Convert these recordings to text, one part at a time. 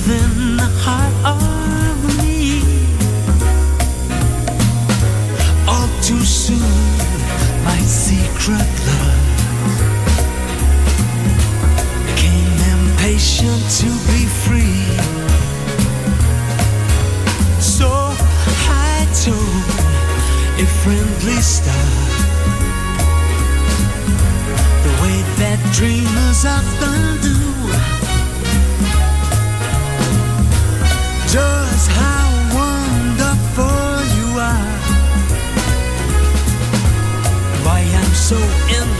Within the heart of me. All too soon, my secret love became impatient to be free. So I told a friendly star the way that dreamers often do. Just how wonderful you are. Why I'm so in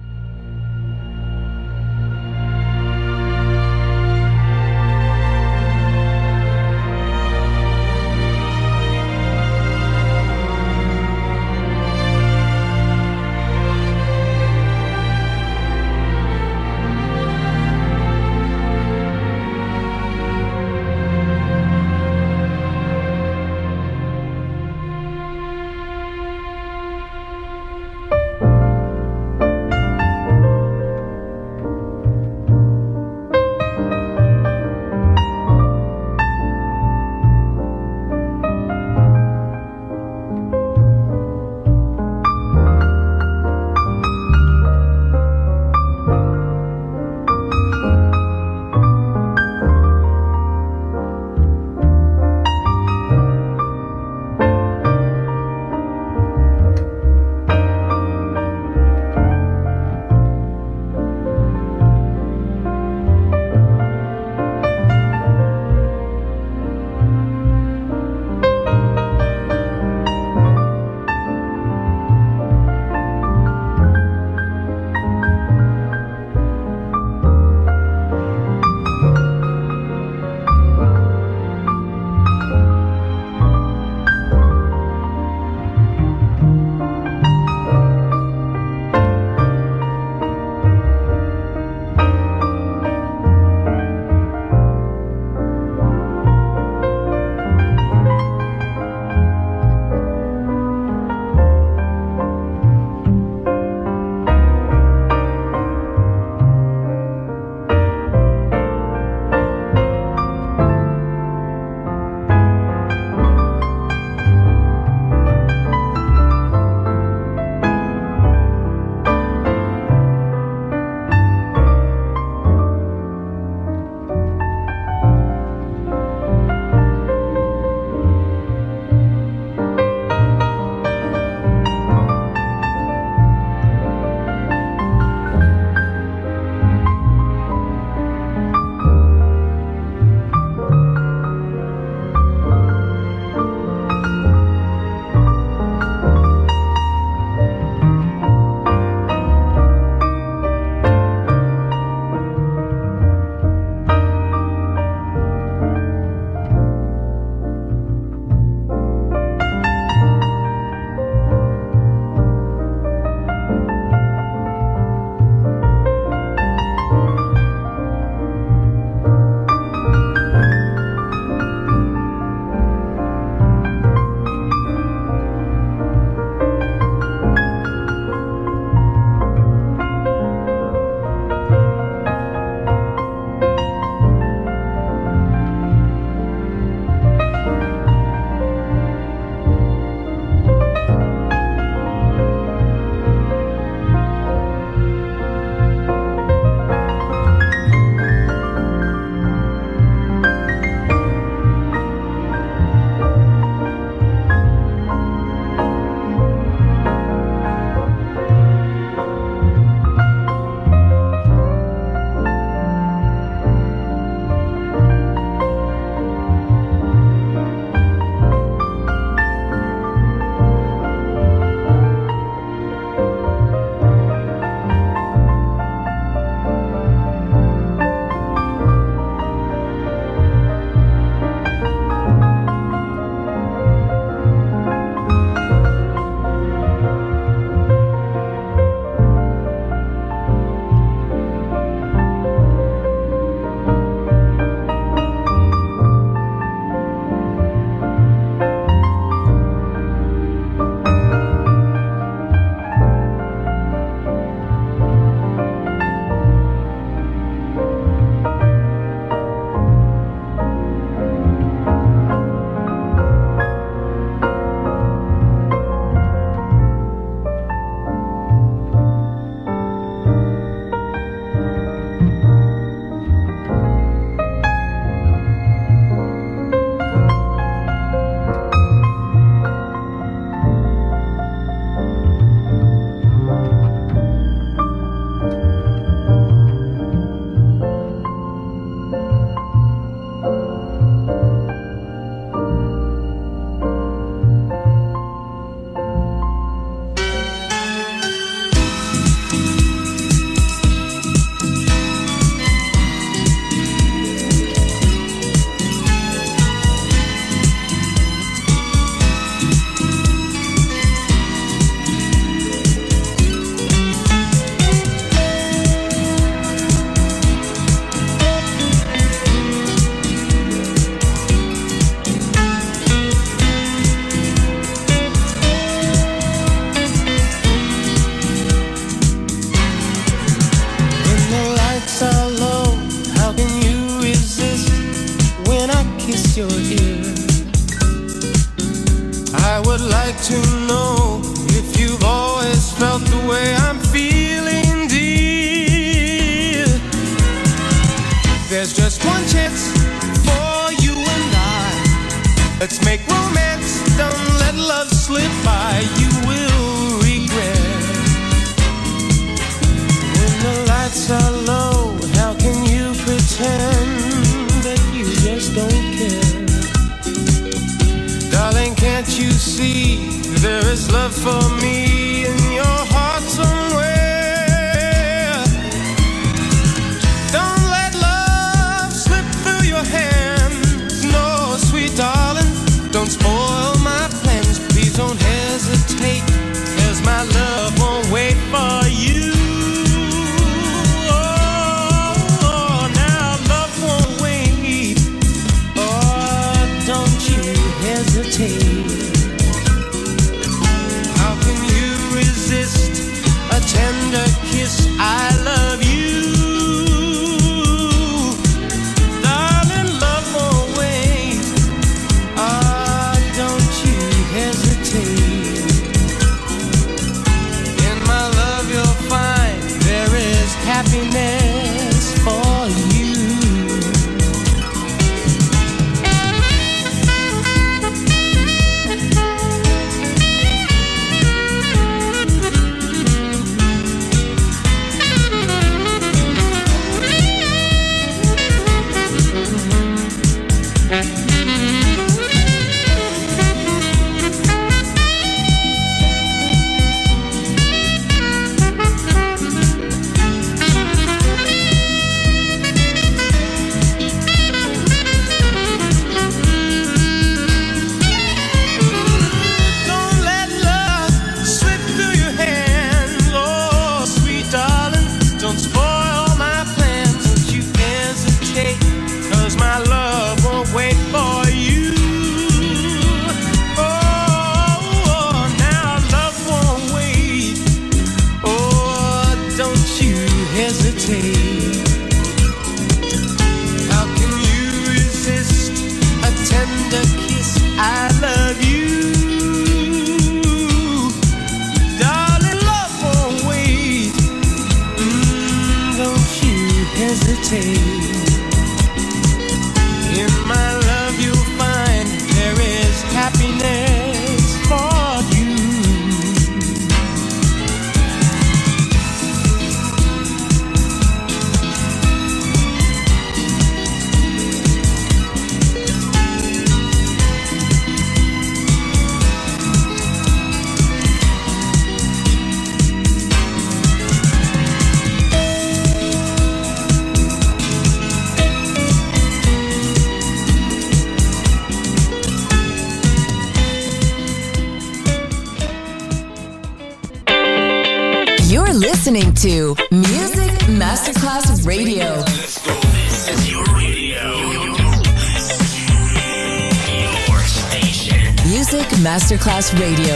Radio,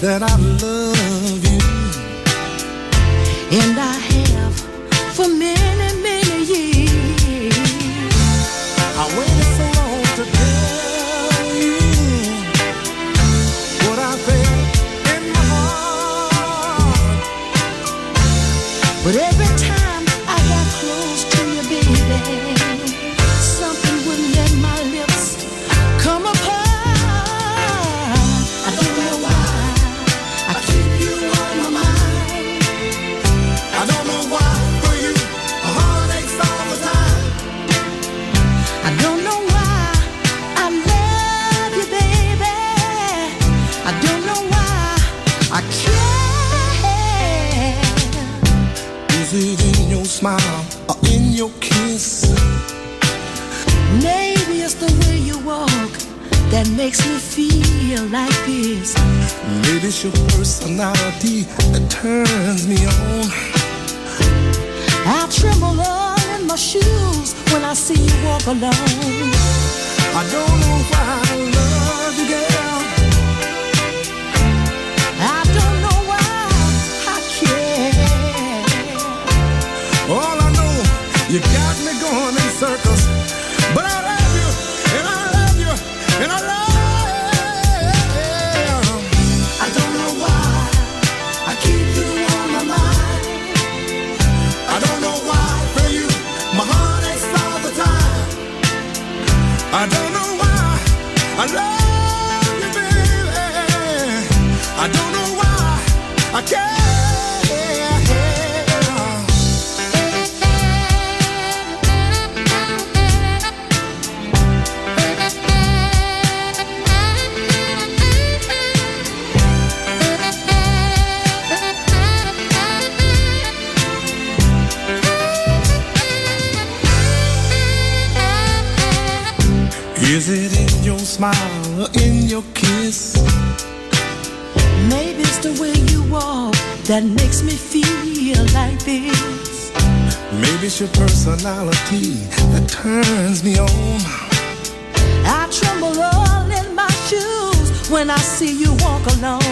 that I love you. And I so. that makes me feel like this. Maybe it's your personality that turns me on. I tremble all in my shoes when I see you walk alone.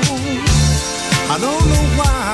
I don't know why